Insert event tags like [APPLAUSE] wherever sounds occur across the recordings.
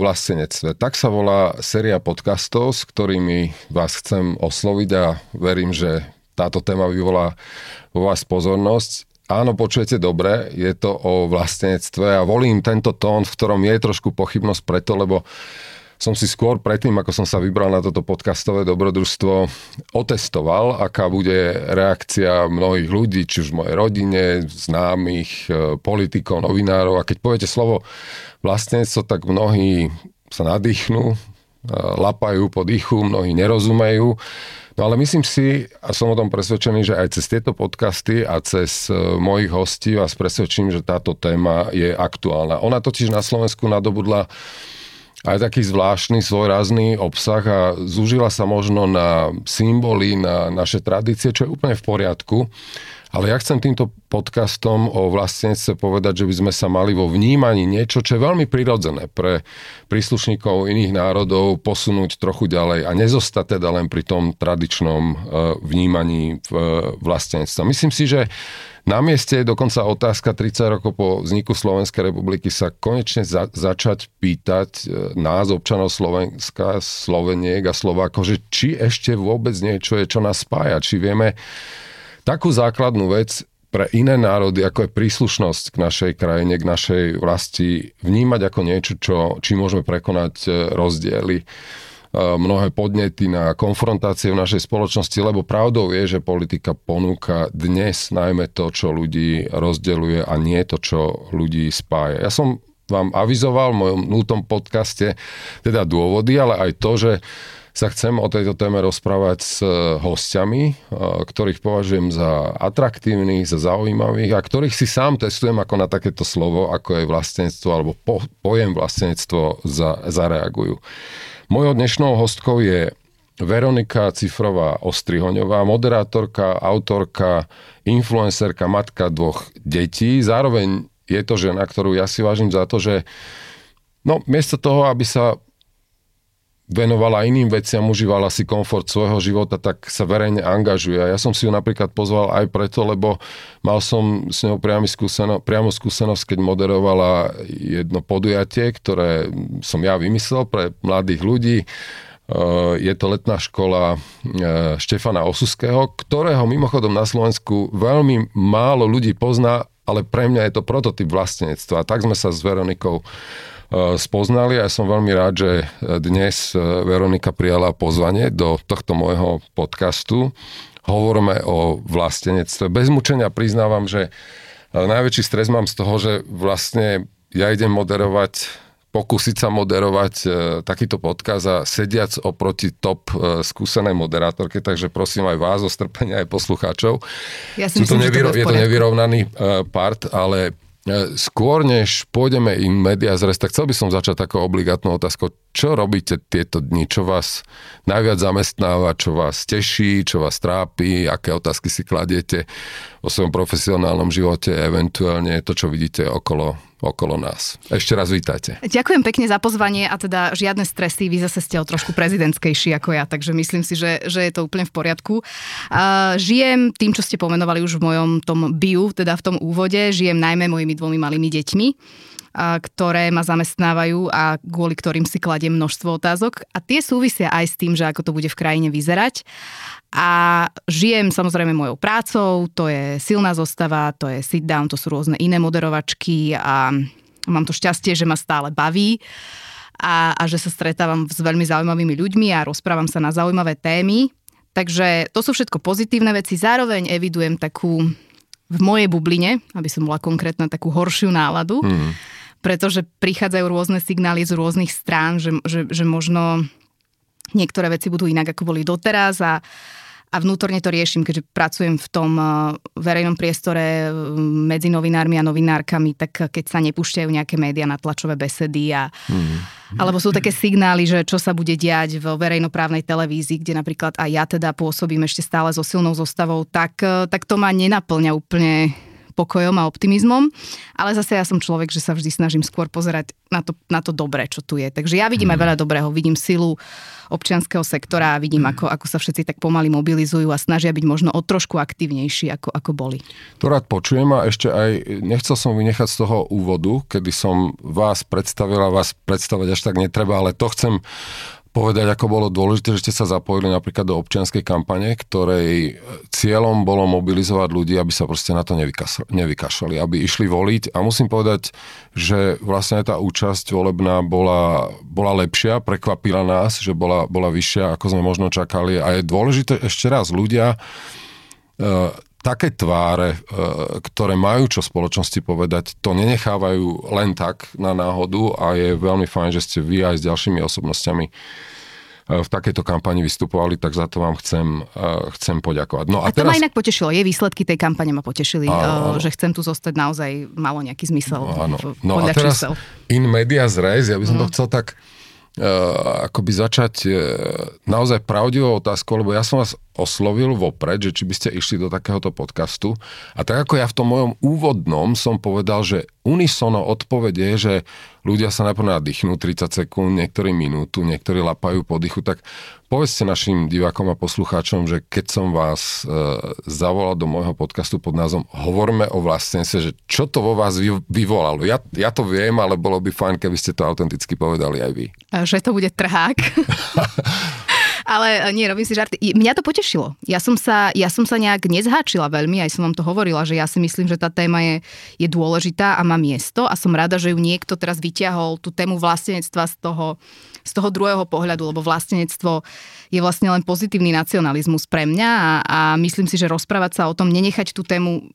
Vlastenectve. Tak sa volá séria podcastov, s ktorými vás chcem osloviť a verím, že táto téma vyvolá vo vás pozornosť. Áno, počujete dobre, je to o vlastenectve a volím tento tón, v ktorom je trošku pochybnosť preto, lebo som si skôr predtým, ako som sa vybral na toto podcastové dobrodružstvo, otestoval, aká bude reakcia mnohých ľudí, či už v mojej rodine, známych, e, politikov, novinárov. A keď poviete slovo vlastníctvo, tak mnohí sa nadýchnú, e, lapajú po dýchu, mnohí nerozumejú. No ale myslím si, a som o tom presvedčený, že aj cez tieto podcasty a cez e, mojich hostí vás presvedčím, že táto téma je aktuálna. Ona totiž na Slovensku nadobudla aj taký zvláštny, svojrázný obsah a zúžila sa možno na symboly, na naše tradície, čo je úplne v poriadku. Ale ja chcem týmto podcastom o vlastníctve povedať, že by sme sa mali vo vnímaní niečo, čo je veľmi prirodzené pre príslušníkov iných národov posunúť trochu ďalej a nezostať teda len pri tom tradičnom e, vnímaní vlastníctva. Myslím si, že na mieste je dokonca otázka 30 rokov po vzniku Slovenskej republiky sa konečne za, začať pýtať e, nás, občanov Slovenska, Sloveniek a Slovákov, že či ešte vôbec niečo je, čo nás spája, či vieme takú základnú vec pre iné národy, ako je príslušnosť k našej krajine, k našej vlasti, vnímať ako niečo, čo, či môžeme prekonať e, rozdiely e, mnohé podnety na konfrontácie v našej spoločnosti, lebo pravdou je, že politika ponúka dnes najmä to, čo ľudí rozdeľuje a nie to, čo ľudí spája. Ja som vám avizoval v mojom nultom podcaste teda dôvody, ale aj to, že sa chcem o tejto téme rozprávať s e, hostiami, e, ktorých považujem za atraktívnych, za zaujímavých a ktorých si sám testujem ako na takéto slovo, ako je vlastenectvo alebo po, pojem vlastenectvo za, zareagujú. Mojou dnešnou hostkou je Veronika Cifrová Ostrihoňová, moderátorka, autorka, influencerka, matka dvoch detí. Zároveň je to žena, ktorú ja si vážim za to, že no, miesto toho, aby sa venovala iným veciam, užívala si komfort svojho života, tak sa verejne angažuje. A ja som si ju napríklad pozval aj preto, lebo mal som s ňou priamo, skúseno, priamo skúsenosť, keď moderovala jedno podujatie, ktoré som ja vymyslel pre mladých ľudí. E, je to letná škola e, Štefana Osuského, ktorého mimochodom na Slovensku veľmi málo ľudí pozná, ale pre mňa je to prototyp vlastenectva. Tak sme sa s Veronikou spoznali a ja som veľmi rád, že dnes Veronika prijala pozvanie do tohto môjho podcastu. Hovoríme o vlastenectve. Bez mučenia priznávam, že najväčší stres mám z toho, že vlastne ja idem moderovať pokúsiť sa moderovať e, takýto podkaz a sediac oproti top e, skúsenej moderátorke, takže prosím aj vás o strpenie aj poslucháčov. Ja si myslím, to nevyro- je to nevyrovnaný e, part, ale skôr než pôjdeme im media zres, tak chcel by som začať takou obligátnou otázkou. Čo robíte tieto dni? Čo vás najviac zamestnáva? Čo vás teší? Čo vás trápi? Aké otázky si kladiete o svojom profesionálnom živote? Eventuálne to, čo vidíte okolo okolo nás. Ešte raz vítajte. Ďakujem pekne za pozvanie a teda žiadne stresy, vy zase ste o trošku prezidentskejší ako ja, takže myslím si, že, že je to úplne v poriadku. Žijem tým, čo ste pomenovali už v mojom tom biu, teda v tom úvode, žijem najmä mojimi dvomi malými deťmi ktoré ma zamestnávajú a kvôli ktorým si kladiem množstvo otázok. A tie súvisia aj s tým, že ako to bude v krajine vyzerať. A žijem samozrejme mojou prácou, to je silná zostava, to je sit down, to sú rôzne iné moderovačky a mám to šťastie, že ma stále baví a, a že sa stretávam s veľmi zaujímavými ľuďmi a rozprávam sa na zaujímavé témy. Takže to sú všetko pozitívne veci. Zároveň evidujem takú v mojej bubline, aby som bola konkrétna, takú horšiu náladu. Mm pretože prichádzajú rôzne signály z rôznych strán, že, že, že možno niektoré veci budú inak, ako boli doteraz a, a vnútorne to riešim, keďže pracujem v tom eh, verejnom priestore eh, medzi novinármi a novinárkami, tak keď sa nepúšťajú nejaké médiá na tlačové besedy a mm. Alebo sú také signály, že čo sa bude diať v verejnoprávnej televízii, kde napríklad aj ja teda pôsobím ešte stále so silnou zostavou, tak, eh, tak to ma nenaplňa úplne spokojom a optimizmom, ale zase ja som človek, že sa vždy snažím skôr pozerať na to, na to dobré, čo tu je. Takže ja vidím mm. aj mhm. veľa dobrého, vidím silu občianského sektora a vidím, mm. ako, ako sa všetci tak pomaly mobilizujú a snažia byť možno o trošku aktívnejší, ako, ako boli. To rád počujem a ešte aj nechcel som vynechať z toho úvodu, kedy som vás predstavila, vás predstavať až tak netreba, ale to chcem povedať, ako bolo dôležité, že ste sa zapojili napríklad do občianskej kampane, ktorej cieľom bolo mobilizovať ľudí, aby sa proste na to nevykašľali, aby išli voliť. A musím povedať, že vlastne tá účasť volebná bola, bola lepšia, prekvapila nás, že bola, bola vyššia, ako sme možno čakali. A je dôležité ešte raz, ľudia také tváre, e, ktoré majú čo spoločnosti povedať, to nenechávajú len tak na náhodu a je veľmi fajn, že ste vy aj s ďalšími osobnostiami e, v takejto kampani vystupovali, tak za to vám chcem, e, chcem poďakovať. No a, a to teraz... ma inak potešilo, je výsledky tej kampane ma potešili, áno, áno. že chcem tu zostať naozaj malo nejaký zmysel. No, áno. no a teraz čísel. in media res, ja by som mm. to chcel tak akoby začať naozaj pravdivou otázkou, lebo ja som vás oslovil vopred, že či by ste išli do takéhoto podcastu. A tak ako ja v tom mojom úvodnom som povedal, že unisono odpoveď je, že ľudia sa najprv nadýchnú 30 sekúnd, niektorí minútu, niektorí lapajú po dychu, tak povedzte našim divákom a poslucháčom, že keď som vás e, zavolal do môjho podcastu pod názvom Hovorme o vlastenstve, že čo to vo vás vy, vyvolalo. Ja, ja to viem, ale bolo by fajn, keby ste to autenticky povedali aj vy. Že to bude trhák. [LAUGHS] Ale e, nie, robím si žarty. Mňa to potešilo. Ja som sa, ja som sa nejak nezháčila veľmi, aj som vám to hovorila, že ja si myslím, že tá téma je, je dôležitá a má miesto a som rada, že ju niekto teraz vyťahol, tú tému vlastenectva z toho, z toho druhého pohľadu, lebo vlastenectvo je vlastne len pozitívny nacionalizmus pre mňa a, a myslím si, že rozprávať sa o tom, nenechať tú tému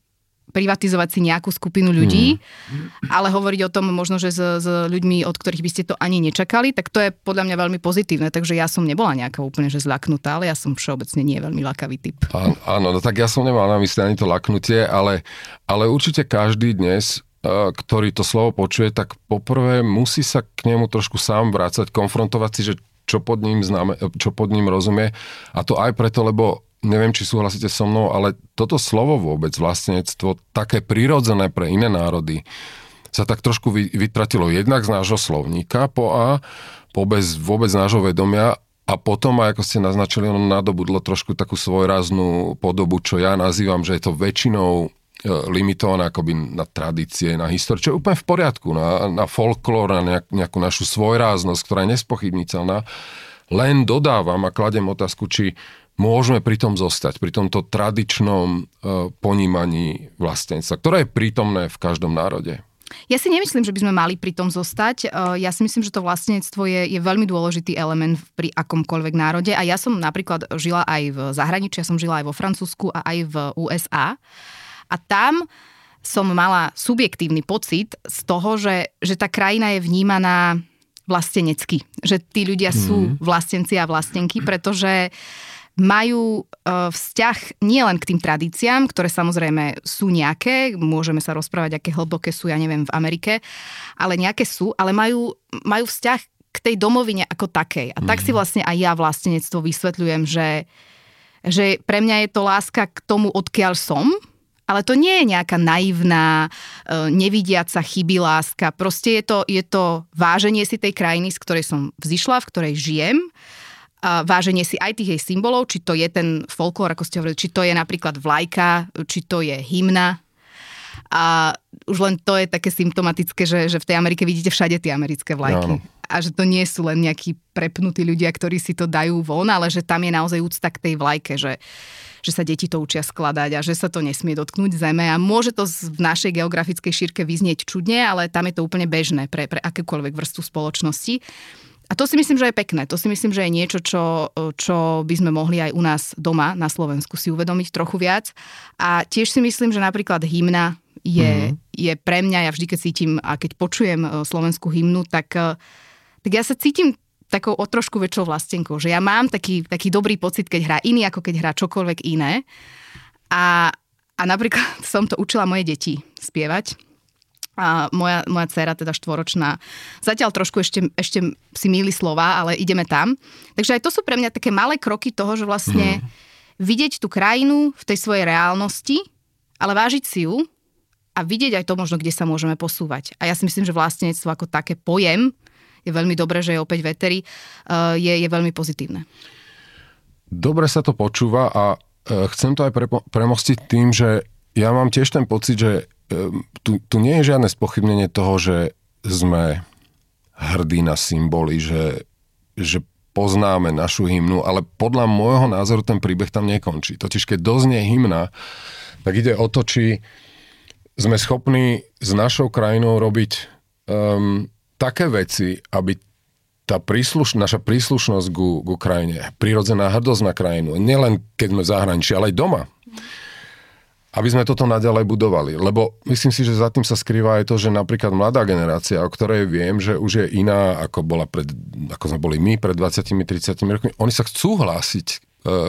privatizovať si nejakú skupinu ľudí, mm. ale hovoriť o tom možno, že s, s ľuďmi, od ktorých by ste to ani nečakali, tak to je podľa mňa veľmi pozitívne. Takže ja som nebola nejaká úplne že zľaknutá, ale ja som všeobecne nie veľmi lakavý typ. Áno, no tak ja som nemal na mysli ani to laknutie, ale, ale určite každý dnes e, ktorý to slovo počuje, tak poprvé musí sa k nemu trošku sám vrácať, konfrontovať si, že čo pod ním, známe, čo pod ním rozumie. A to aj preto, lebo neviem, či súhlasíte so mnou, ale toto slovo vôbec, vlastenectvo, také prirodzené pre iné národy, sa tak trošku vytratilo jednak z nášho slovníka po A, po bez vôbec nášho vedomia a potom, ako ste naznačili, ono nadobudlo trošku takú svojráznú podobu, čo ja nazývam, že je to väčšinou e, limitované akoby na tradície, na históriu, čo je úplne v poriadku, na, na folklór, na nejak, nejakú našu svojráznosť, ktorá je nespochybniteľná. Len dodávam a kladem otázku, či môžeme pri tom zostať, pri tomto tradičnom e, ponímaní vlastenstva, ktoré je prítomné v každom národe. Ja si nemyslím, že by sme mali pri tom zostať. E, ja si myslím, že to vlastníctvo je, je veľmi dôležitý element pri akomkoľvek národe. A ja som napríklad žila aj v zahraničí, ja som žila aj vo Francúzsku a aj v USA. A tam som mala subjektívny pocit z toho, že, že tá krajina je vnímaná vlastenecky. Že tí ľudia mm. sú mhm. vlastenci a vlastenky, pretože uh, majú e, vzťah nielen k tým tradíciám, ktoré samozrejme sú nejaké, môžeme sa rozprávať, aké hlboké sú, ja neviem, v Amerike, ale nejaké sú, ale majú, majú vzťah k tej domovine ako takej. A tak si mhm. vlastne aj ja vlastenectvo vysvetľujem, že, že pre mňa je to láska k tomu, odkiaľ som, ale to nie je nejaká naivná, e, nevidiaca chyby láska. Proste je to, je to váženie si tej krajiny, z ktorej som vzýšla, v ktorej žijem váženie si aj tých jej symbolov, či to je ten folklór, ako ste hovorili, či to je napríklad vlajka, či to je hymna. A už len to je také symptomatické, že, že v tej Amerike vidíte všade tie americké vlajky. Áno. A že to nie sú len nejakí prepnutí ľudia, ktorí si to dajú von, ale že tam je naozaj úcta k tej vlajke, že, že sa deti to učia skladať a že sa to nesmie dotknúť zeme. A môže to v našej geografickej šírke vyznieť čudne, ale tam je to úplne bežné pre, pre akékoľvek vrstu spoločnosti. A to si myslím, že je pekné. To si myslím, že je niečo, čo, čo by sme mohli aj u nás doma na Slovensku si uvedomiť trochu viac. A tiež si myslím, že napríklad hymna je, mm. je pre mňa, ja vždy, keď cítim a keď počujem e, slovenskú hymnu, tak, e, tak ja sa cítim takou o trošku väčšou vlastenkou. Že ja mám taký, taký dobrý pocit, keď hrá iný, ako keď hrá čokoľvek iné. A, a napríklad [LAUGHS] som to učila moje deti spievať a moja, moja dcera, teda štvoročná, zatiaľ trošku ešte, ešte si míli slova, ale ideme tam. Takže aj to sú pre mňa také malé kroky toho, že vlastne mm. vidieť tú krajinu v tej svojej reálnosti, ale vážiť si ju a vidieť aj to možno, kde sa môžeme posúvať. A ja si myslím, že vlastnenectvo ako také pojem, je veľmi dobré, že je opäť veteri, uh, je, je veľmi pozitívne. Dobre sa to počúva a uh, chcem to aj pre, premostiť tým, že ja mám tiež ten pocit, že tu, tu nie je žiadne spochybnenie toho, že sme hrdí na symboly, že, že poznáme našu hymnu, ale podľa môjho názoru ten príbeh tam nekončí. Totiž keď doznie hymna, tak ide o to, či sme schopní s našou krajinou robiť um, také veci, aby tá prísluš, naša príslušnosť ku, ku krajine, prírodzená hrdosť na krajinu, nielen keď sme v zahraničí, ale aj doma, aby sme toto naďalej budovali. Lebo myslím si, že za tým sa skrýva aj to, že napríklad mladá generácia, o ktorej viem, že už je iná, ako, bola pred, ako sme boli my pred 20-30 rokmi, oni sa chcú hlásiť e,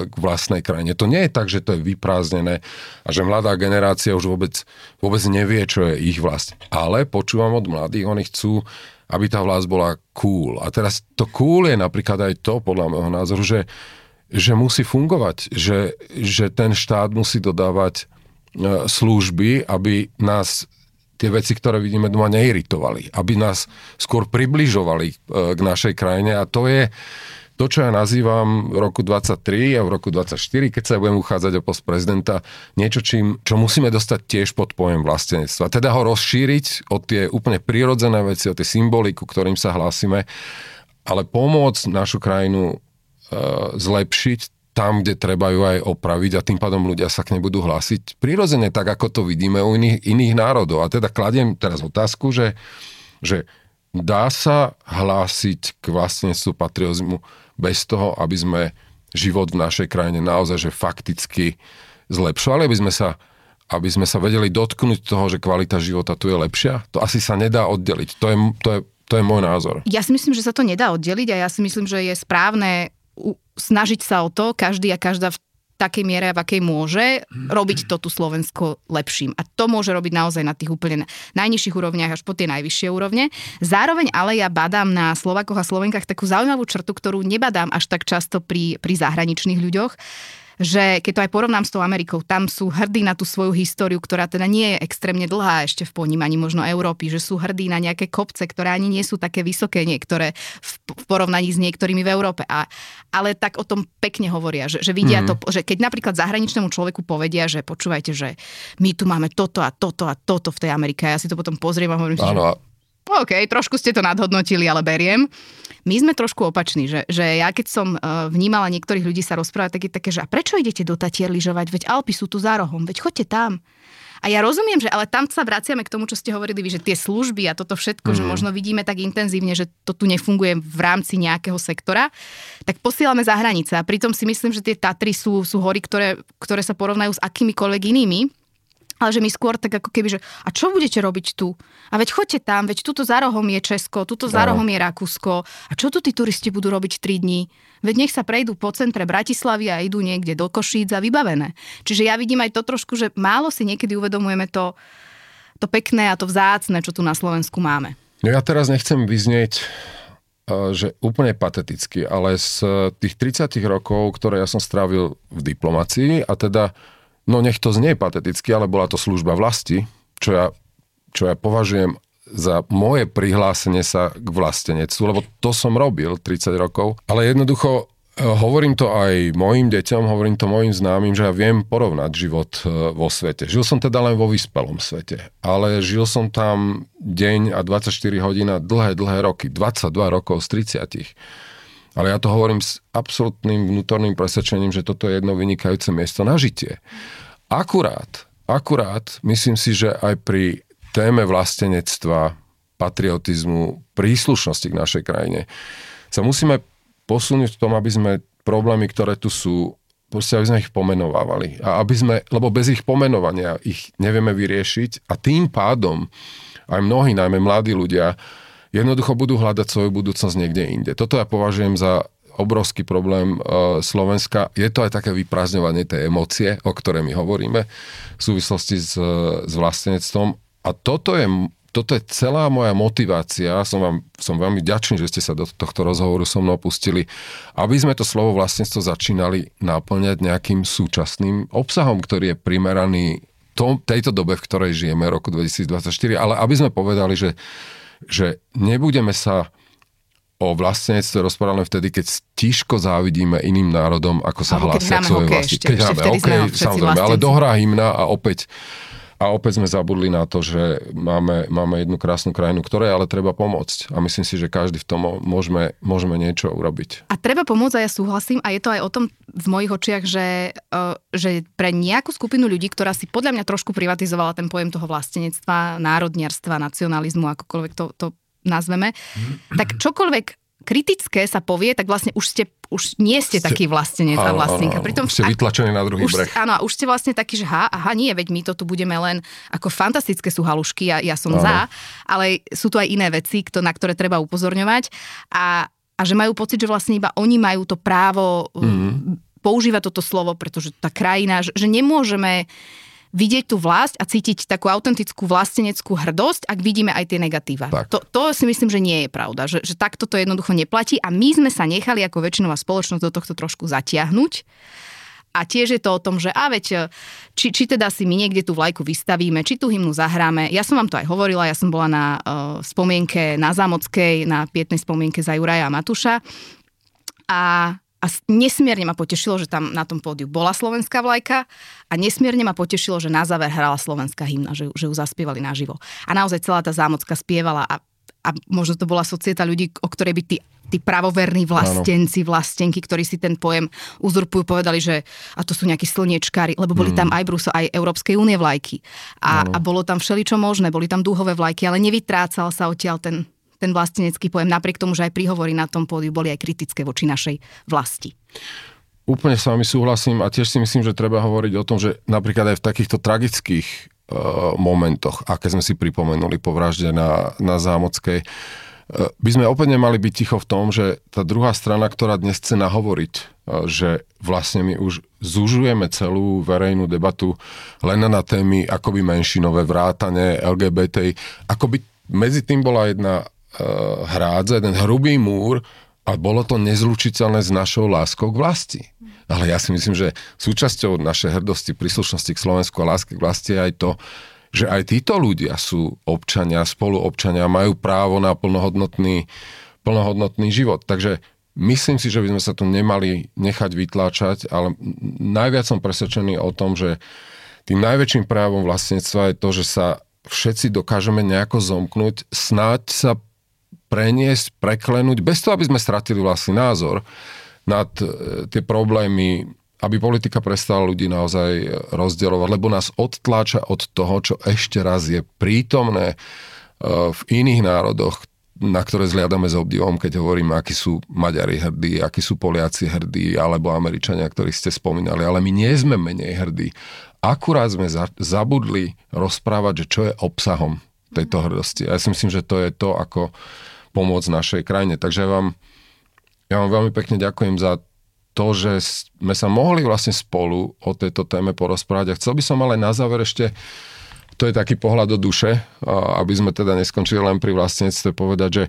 k vlastnej krajine. To nie je tak, že to je vyprázdnené a že mladá generácia už vôbec, vôbec nevie, čo je ich vlast. Ale počúvam od mladých, oni chcú, aby tá vlast bola cool. A teraz to cool je napríklad aj to, podľa môjho názoru, že, že musí fungovať, že, že ten štát musí dodávať služby, aby nás tie veci, ktoré vidíme doma, neiritovali. Aby nás skôr približovali e, k našej krajine a to je to, čo ja nazývam v roku 23 a v roku 24, keď sa budem uchádzať o post prezidenta, niečo, čím, čo musíme dostať tiež pod pojem vlastenectva. Teda ho rozšíriť o tie úplne prirodzené veci, o tie symboliku, ktorým sa hlásime, ale pomôcť našu krajinu e, zlepšiť tam, kde treba ju aj opraviť a tým pádom ľudia sa k nej budú hlásiť prirodzene tak, ako to vidíme u iných, iných národov. A teda kladiem teraz otázku, že, že dá sa hlásiť k vlastnectvu patriozmu bez toho, aby sme život v našej krajine naozaj že fakticky zlepšovali, aby sme sa aby sme sa vedeli dotknúť toho, že kvalita života tu je lepšia? To asi sa nedá oddeliť. To je, to je, to je môj názor. Ja si myslím, že sa to nedá oddeliť a ja si myslím, že je správne snažiť sa o to, každý a každá v takej miere, v akej môže, robiť to tu Slovensko lepším. A to môže robiť naozaj na tých úplne najnižších úrovniach až po tie najvyššie úrovne. Zároveň ale ja badám na Slovakoch a Slovenkách takú zaujímavú črtu, ktorú nebadám až tak často pri, pri zahraničných ľuďoch že keď to aj porovnám s tou Amerikou, tam sú hrdí na tú svoju históriu, ktorá teda nie je extrémne dlhá ešte v ponímaní možno Európy, že sú hrdí na nejaké kopce, ktoré ani nie sú také vysoké niektoré v, v porovnaní s niektorými v Európe. A, ale tak o tom pekne hovoria, že, že vidia mm. to, že keď napríklad zahraničnému človeku povedia, že počúvajte, že my tu máme toto a toto a toto v tej Amerike, ja si to potom pozriem a hovorím, Áno, že OK, trošku ste to nadhodnotili, ale beriem. My sme trošku opační, že, že ja keď som uh, vnímala niektorých ľudí sa rozprávať, tak je také, že a prečo idete do Tatier lyžovať? Veď Alpy sú tu za rohom, veď choďte tam. A ja rozumiem, že ale tam sa vraciame k tomu, čo ste hovorili vy, že tie služby a toto všetko, mm. že mhm. možno vidíme tak intenzívne, že to tu nefunguje v rámci nejakého sektora, tak posielame za hranice. A pritom si myslím, že tie Tatry sú, sú hory, ktoré, ktoré sa porovnajú s akýmikoľvek inými ale že my skôr tak ako keby, že a čo budete robiť tu? A veď choďte tam, veď tuto za rohom je Česko, tuto za rohom je Rakúsko. A čo tu tí turisti budú robiť 3 dní? Veď nech sa prejdú po centre Bratislavy a idú niekde do Košíc a vybavené. Čiže ja vidím aj to trošku, že málo si niekedy uvedomujeme to, to pekné a to vzácne, čo tu na Slovensku máme. No ja teraz nechcem vyznieť že úplne pateticky, ale z tých 30 rokov, ktoré ja som strávil v diplomácii a teda no nech to znie pateticky, ale bola to služba vlasti, čo ja, čo ja považujem za moje prihlásenie sa k vlastenectvu, lebo to som robil 30 rokov, ale jednoducho e, hovorím to aj mojim deťom, hovorím to mojim známym, že ja viem porovnať život e, vo svete. Žil som teda len vo vyspelom svete, ale žil som tam deň a 24 hodín a dlhé, dlhé roky, 22 rokov z 30. Ale ja to hovorím s absolútnym vnútorným presvedčením, že toto je jedno vynikajúce miesto na žitie. Akurát, akurát, myslím si, že aj pri téme vlastenectva, patriotizmu, príslušnosti k našej krajine sa musíme posunúť v tom, aby sme problémy, ktoré tu sú, proste aby sme ich pomenovávali. A aby sme, lebo bez ich pomenovania ich nevieme vyriešiť a tým pádom aj mnohí, najmä mladí ľudia, jednoducho budú hľadať svoju budúcnosť niekde inde. Toto ja považujem za obrovský problém uh, Slovenska. Je to aj také vyprázdňovanie tej emócie, o ktorej my hovoríme v súvislosti s, s vlastenectvom. A toto je, toto je celá moja motivácia. Som vám som veľmi ďačný, že ste sa do tohto rozhovoru so mnou pustili, aby sme to slovo vlastníctvo začínali naplňať nejakým súčasným obsahom, ktorý je primeraný tom, tejto dobe, v ktorej žijeme, roku 2024, ale aby sme povedali, že, že nebudeme sa o vlastenectve rozprávame vtedy, keď tiško závidíme iným národom, ako sa hlásia k svojej vlasti. Keď hráme hokej, samozrejme, ale dohrá hymna a opäť a opäť sme zabudli na to, že máme, máme jednu krásnu krajinu, ktorej ale treba pomôcť. A myslím si, že každý v tom môžeme, môžeme niečo urobiť. A treba pomôcť a ja súhlasím. A je to aj o tom v mojich očiach, že, e, že pre nejakú skupinu ľudí, ktorá si podľa mňa trošku privatizovala ten pojem toho vlastenectva, národniarstva, nacionalizmu, akokoľvek to, to nazveme, tak čokoľvek kritické sa povie, tak vlastne už ste už nie ste, ste taký vlastenec a vlastníka. Pritom, už ste vytlačení na druhý už, breh. Áno, už ste vlastne taký, že ha, aha, nie, veď my to tu budeme len ako fantastické sú halušky, ja, ja som áno. za, ale sú tu aj iné veci, kto, na ktoré treba upozorňovať a, a že majú pocit, že vlastne iba oni majú to právo mm-hmm. používať toto slovo, pretože tá krajina, že, že nemôžeme vidieť tú vlast a cítiť takú autentickú vlasteneckú hrdosť, ak vidíme aj tie negatíva. To, to si myslím, že nie je pravda, že, že takto to jednoducho neplatí a my sme sa nechali ako väčšinová spoločnosť do tohto trošku zatiahnuť. A tiež je to o tom, že a veď, či, či teda si my niekde tú vlajku vystavíme, či tú hymnu zahráme. Ja som vám to aj hovorila, ja som bola na uh, spomienke na Zámockej, na pietnej spomienke za Juraja a Matuša. A a nesmierne ma potešilo, že tam na tom pódiu bola slovenská vlajka a nesmierne ma potešilo, že na záver hrala slovenská hymna, že, že ju zaspievali naživo. A naozaj celá tá zámocka spievala a, a možno to bola societa ľudí, o ktorej by tí tí pravoverní vlastenci, vlastenky, ktorí si ten pojem uzurpujú, povedali, že a to sú nejakí slniečkári, lebo boli mm. tam aj Bruso, aj Európskej únie vlajky. A, a bolo tam všeličo možné, boli tam dúhové vlajky, ale nevytrácal sa odtiaľ ten, ten vlastenecký pojem, napriek tomu, že aj príhovory na tom pódiu boli aj kritické voči našej vlasti. Úplne s vami súhlasím a tiež si myslím, že treba hovoriť o tom, že napríklad aj v takýchto tragických uh, momentoch, aké sme si pripomenuli po vražde na, na Zámockej, uh, by sme opäť nemali byť ticho v tom, že tá druhá strana, ktorá dnes chce nahovoriť, uh, že vlastne my už zužujeme celú verejnú debatu len na témy akoby menšinové vrátane LGBT, akoby medzi tým bola jedna hrádza, jeden hrubý múr a bolo to nezlučiteľné s našou láskou k vlasti. Ale ja si myslím, že súčasťou našej hrdosti, príslušnosti k Slovensku a lásky k vlasti je aj to, že aj títo ľudia sú občania, spoluobčania, majú právo na plnohodnotný, plnohodnotný život. Takže myslím si, že by sme sa tu nemali nechať vytláčať, ale najviac som presvedčený o tom, že tým najväčším právom vlastníctva je to, že sa všetci dokážeme nejako zomknúť, snáď sa preniesť, preklenúť, bez toho, aby sme stratili vlastný názor nad e, tie problémy, aby politika prestala ľudí naozaj rozdielovať, lebo nás odtláča od toho, čo ešte raz je prítomné e, v iných národoch, na ktoré zliadame s obdivom, keď hovoríme, akí sú Maďari hrdí, akí sú Poliaci hrdí, alebo Američania, ktorých ste spomínali. Ale my nie sme menej hrdí. Akurát sme zabudli rozprávať, že čo je obsahom tejto hrdosti. Ja si myslím, že to je to, ako pomôcť našej krajine. Takže vám, ja vám veľmi pekne ďakujem za to, že sme sa mohli vlastne spolu o tejto téme porozprávať. A chcel by som ale na záver ešte, to je taký pohľad do duše, aby sme teda neskončili len pri vlastníctve, povedať, že,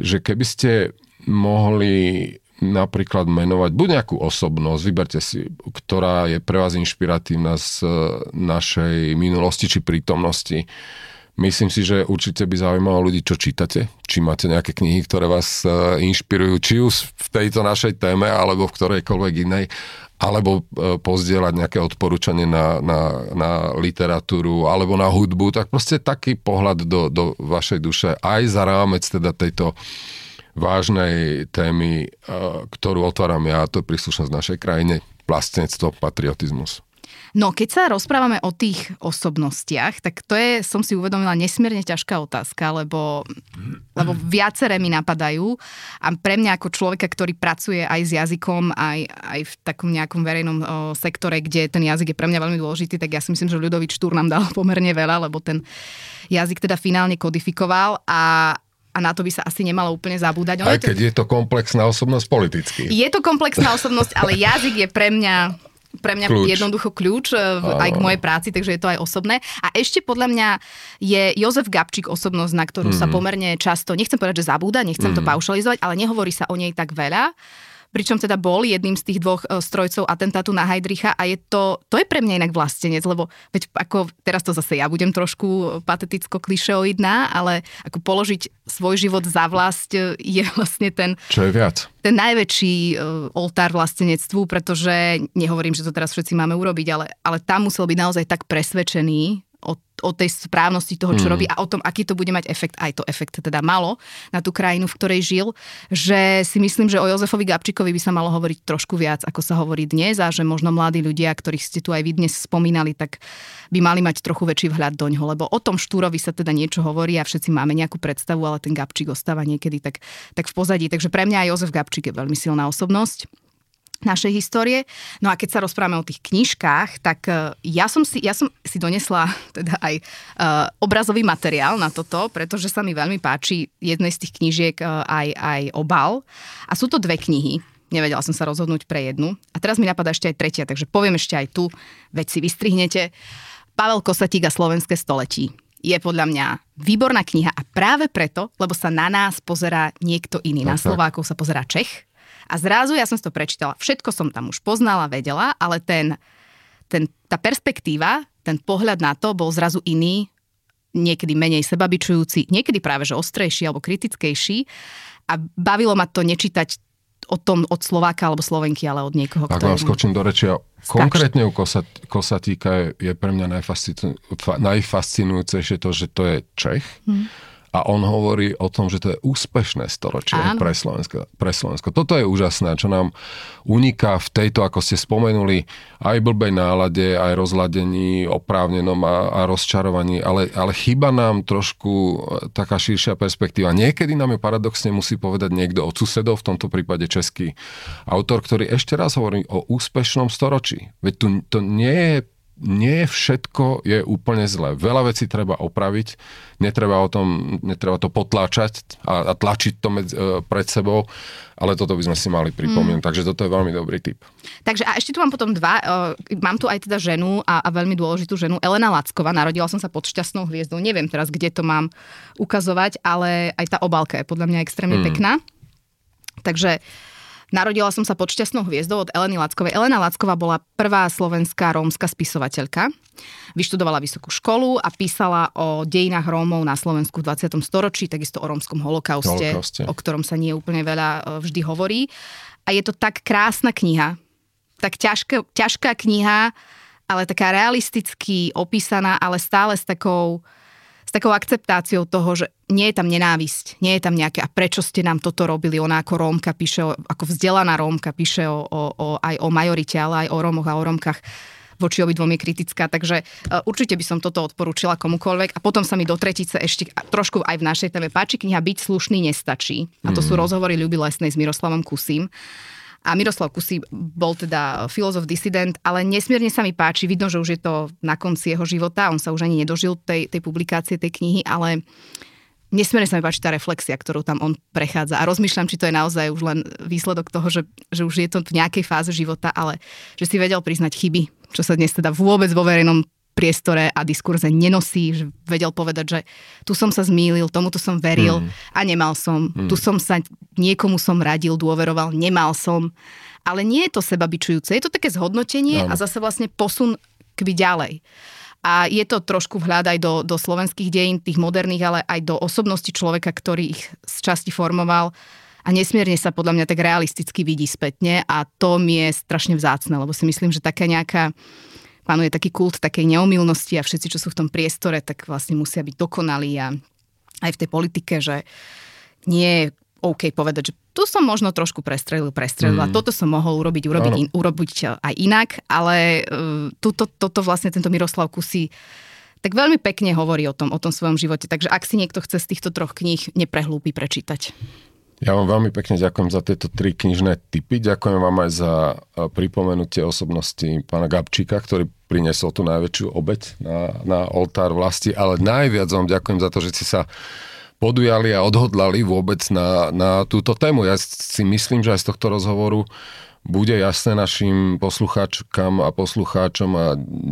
že keby ste mohli napríklad menovať buď nejakú osobnosť, vyberte si, ktorá je pre vás inšpiratívna z našej minulosti či prítomnosti, Myslím si, že určite by zaujímalo ľudí, čo čítate, či máte nejaké knihy, ktoré vás e, inšpirujú, či už v tejto našej téme, alebo v ktorejkoľvek inej, alebo e, pozdieľať nejaké odporúčanie na, na, na literatúru alebo na hudbu, tak proste taký pohľad do, do vašej duše aj za rámec teda tejto vážnej témy, e, ktorú otváram ja, to je príslušnosť našej krajine, vlastnectvo, patriotizmus. No, keď sa rozprávame o tých osobnostiach, tak to je, som si uvedomila, nesmierne ťažká otázka, lebo, lebo viaceré mi napadajú a pre mňa ako človeka, ktorý pracuje aj s jazykom, aj, aj v takom nejakom verejnom o, sektore, kde ten jazyk je pre mňa veľmi dôležitý, tak ja si myslím, že Ľudovič Štúr nám dal [LAUGHS] pomerne veľa, lebo ten jazyk teda finálne kodifikoval a a na to by sa asi nemalo úplne zabúdať. Aj keď je to komplexná osobnosť politicky. Je to komplexná osobnosť, ale jazyk je pre mňa pre mňa kľúč. jednoducho kľúč uh, aj k mojej práci, takže je to aj osobné. A ešte podľa mňa je Jozef Gabčík osobnosť, na ktorú mm. sa mhm. pomerne často, nechcem povedať, že zabúda, nechcem mm. to mhm. paušalizovať, ale nehovorí sa o nej tak veľa pričom teda bol jedným z tých dvoch e, strojcov atentátu na Heidricha a je to, to je pre mňa inak vlastenec, lebo veď ako, teraz to zase ja budem trošku pateticko klišeoidná, ale ako položiť svoj život za vlast e, je [LAUGHS] vlastne ten... Čo je viac? Ten najväčší oltár vlastenectvu, pretože nehovorím, že to teraz všetci máme urobiť, ale, ale tam musel byť naozaj tak presvedčený o, tej správnosti toho, čo mm. robí a o tom, aký to bude mať efekt, aj to efekt teda malo na tú krajinu, v ktorej žil, že si myslím, že o Jozefovi Gabčíkovi by sa malo hovoriť trošku viac, ako sa hovorí dnes a že možno mladí ľudia, ktorých ste tu aj vy dnes spomínali, tak by mali mať trochu väčší vhľad do ňoho, lebo o tom Štúrovi sa teda niečo hovorí a všetci máme nejakú predstavu, ale ten Gabčík ostáva niekedy tak, tak v pozadí. Takže pre mňa aj Jozef Gabčík je veľmi silná osobnosť našej histórie. No a keď sa rozprávame o tých knižkách, tak e, ja som si, ja som si donesla [LAUGHS] teda aj uh, obrazový materiál na toto, pretože sa mi veľmi páči jednej z tých knížiek uh, aj, aj obal. A sú to dve knihy. Nevedela som sa rozhodnúť pre jednu. A teraz mi napadá ešte aj tretia, takže poviem ešte aj tu, veď si vystrihnete. Pavel Kosatík a Slovenské století je podľa mňa výborná kniha a práve preto, lebo sa na nás pozerá niekto iný. Na Slovákov sa pozerá Čech, a zrazu ja som si to prečítala. Všetko som tam už poznala, vedela, ale ten, ten, tá perspektíva, ten pohľad na to bol zrazu iný, niekedy menej sebabičujúci, niekedy práve že ostrejší alebo kritickejší a bavilo ma to nečítať o tom od Slováka alebo Slovenky, ale od niekoho, Ak vám skočím do rečia, konkrétne u Kosat, Kosatíka je, je pre mňa najfascinujúcejšie to, že to je Čech. Hmm a on hovorí o tom, že to je úspešné storočie pre Slovensko, pre Slovensko. Toto je úžasné, čo nám uniká v tejto, ako ste spomenuli, aj blbej nálade, aj rozladení, oprávnenom a, a rozčarovaní, ale, ale chyba nám trošku e, taká širšia perspektíva. Niekedy nám je paradoxne musí povedať niekto od susedov, v tomto prípade český autor, ktorý ešte raz hovorí o úspešnom storočí. Veď tu to nie je nie všetko je úplne zlé. Veľa vecí treba opraviť, netreba, o tom, netreba to potláčať a, a tlačiť to med, e, pred sebou, ale toto by sme si mali pripomínať, mm. takže toto je veľmi dobrý tip. Takže a ešte tu mám potom dva, e, mám tu aj teda ženu a, a veľmi dôležitú ženu, Elena Lackova, narodila som sa pod šťastnou hviezdou, neviem teraz, kde to mám ukazovať, ale aj tá obálka je podľa mňa extrémne mm. pekná. Takže Narodila som sa pod šťastnou hviezdou od Eleny Lackovej. Elena Lacková bola prvá slovenská rómska spisovateľka. Vyštudovala vysokú školu a písala o dejinách Rómov na Slovensku v 20. storočí, takisto o rómskom holokauste, holokauste, o ktorom sa nie úplne veľa e, vždy hovorí. A je to tak krásna kniha, tak ťažká, ťažká kniha, ale taká realisticky opísaná, ale stále s takou takou akceptáciou toho, že nie je tam nenávisť, nie je tam nejaké a prečo ste nám toto robili. Ona ako Rómka píše, o, ako vzdelaná Rómka píše o, o, o, aj o majorite, ale aj o Rómoch a o Rómkach voči obidvom je kritická, takže uh, určite by som toto odporúčila komukoľvek. A potom sa mi do tretice ešte trošku aj v našej téme páči kniha Byť slušný nestačí. A to sú rozhovory Ľuby Lesnej s Miroslavom Kusím. A Miroslav Kusy bol teda filozof disident, ale nesmierne sa mi páči, vidno, že už je to na konci jeho života, on sa už ani nedožil tej, tej publikácie tej knihy, ale nesmierne sa mi páči tá reflexia, ktorú tam on prechádza. A rozmýšľam, či to je naozaj už len výsledok toho, že, že už je to v nejakej fáze života, ale že si vedel priznať chyby, čo sa dnes teda vôbec vo verejnom priestore a diskurze nenosí, že vedel povedať, že tu som sa zmýlil, tomuto som veril mm. a nemal som. Mm. Tu som sa, niekomu som radil, dôveroval, nemal som. Ale nie je to sebabičujúce, je to také zhodnotenie no. a zase vlastne posun kby ďalej. A je to trošku vhľad aj do, do slovenských dejín, tých moderných, ale aj do osobnosti človeka, ktorý ich z časti formoval a nesmierne sa podľa mňa tak realisticky vidí spätne a to mi je strašne vzácne, lebo si myslím, že taká nejaká panuje taký kult takej neomilnosti a všetci, čo sú v tom priestore, tak vlastne musia byť dokonalí a aj v tej politike, že nie je OK povedať, že tu som možno trošku prestrelil, prestrelil mm. toto som mohol urobiť, urobiť, in, urobiť aj inak, ale uh, tuto, toto vlastne tento Miroslav Kusy tak veľmi pekne hovorí o tom, o tom svojom živote. Takže ak si niekto chce z týchto troch kníh, neprehlúpi prečítať. Ja vám veľmi pekne ďakujem za tieto tri knižné typy. Ďakujem vám aj za pripomenutie osobnosti pána Gabčíka, ktorý priniesol tú najväčšiu obeď na, na oltár vlasti, ale najviac vám ďakujem za to, že ste sa podujali a odhodlali vôbec na, na túto tému. Ja si myslím, že aj z tohto rozhovoru bude jasné našim poslucháčkam a poslucháčom a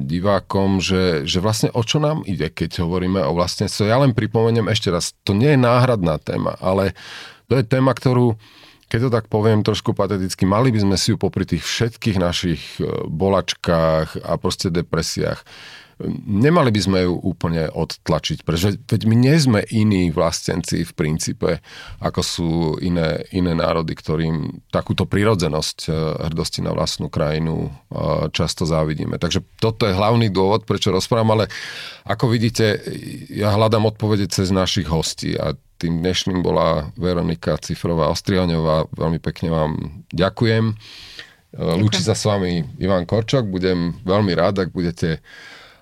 divákom, že, že vlastne o čo nám ide, keď hovoríme o vlastníctve. Ja len pripomeniem ešte raz, to nie je náhradná téma, ale to je téma, ktorú, keď to tak poviem trošku pateticky, mali by sme si ju popri tých všetkých našich e, bolačkách a proste depresiách nemali by sme ju úplne odtlačiť, pretože veď my nie sme iní vlastenci v princípe, ako sú iné, iné národy, ktorým takúto prirodzenosť e, hrdosti na vlastnú krajinu e, často závidíme. Takže toto je hlavný dôvod, prečo rozprávam, ale ako vidíte, ja hľadám odpovede cez našich hostí a tým dnešným bola Veronika Cifrová Ostrioňová. Veľmi pekne vám ďakujem. ďakujem. Lúči sa s vami Ivan Korčok. Budem veľmi rád, ak budete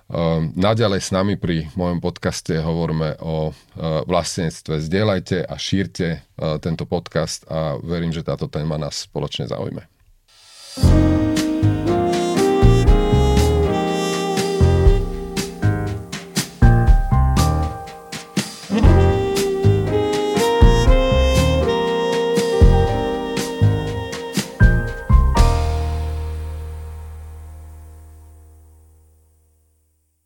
Ehm, naďalej s nami pri mojom podcaste hovoríme o e, vlastníctve. Zdieľajte a šírte e, tento podcast a verím, že táto téma nás spoločne zaujme.